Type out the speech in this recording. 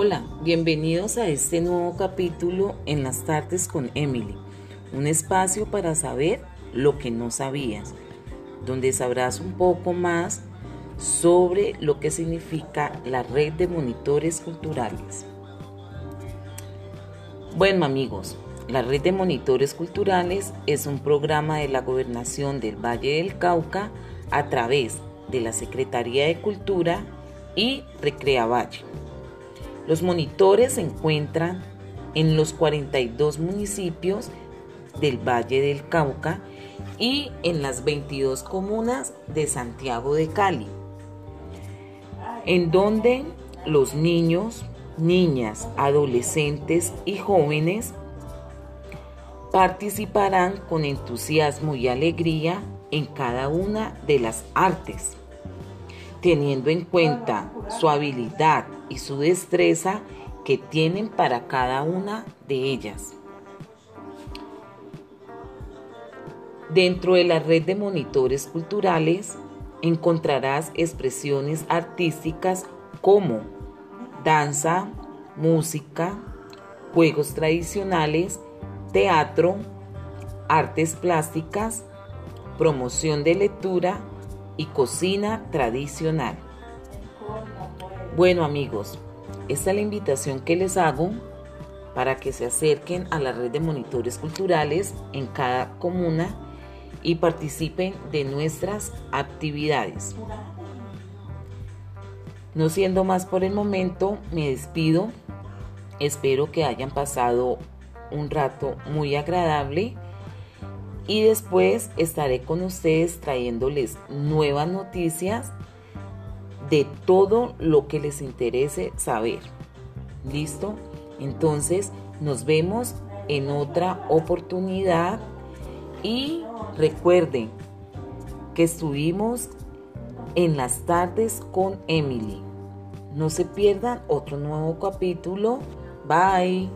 Hola, bienvenidos a este nuevo capítulo en las tardes con Emily, un espacio para saber lo que no sabías, donde sabrás un poco más sobre lo que significa la red de monitores culturales. Bueno amigos, la red de monitores culturales es un programa de la gobernación del Valle del Cauca a través de la Secretaría de Cultura y Recrea Valle. Los monitores se encuentran en los 42 municipios del Valle del Cauca y en las 22 comunas de Santiago de Cali, en donde los niños, niñas, adolescentes y jóvenes participarán con entusiasmo y alegría en cada una de las artes, teniendo en cuenta su habilidad y su destreza que tienen para cada una de ellas. Dentro de la red de monitores culturales encontrarás expresiones artísticas como danza, música, juegos tradicionales, teatro, artes plásticas, promoción de lectura y cocina tradicional. Bueno amigos, esta es la invitación que les hago para que se acerquen a la red de monitores culturales en cada comuna y participen de nuestras actividades. No siendo más por el momento, me despido. Espero que hayan pasado un rato muy agradable y después estaré con ustedes trayéndoles nuevas noticias de todo lo que les interese saber. ¿Listo? Entonces nos vemos en otra oportunidad y recuerden que estuvimos en las tardes con Emily. No se pierdan otro nuevo capítulo. Bye.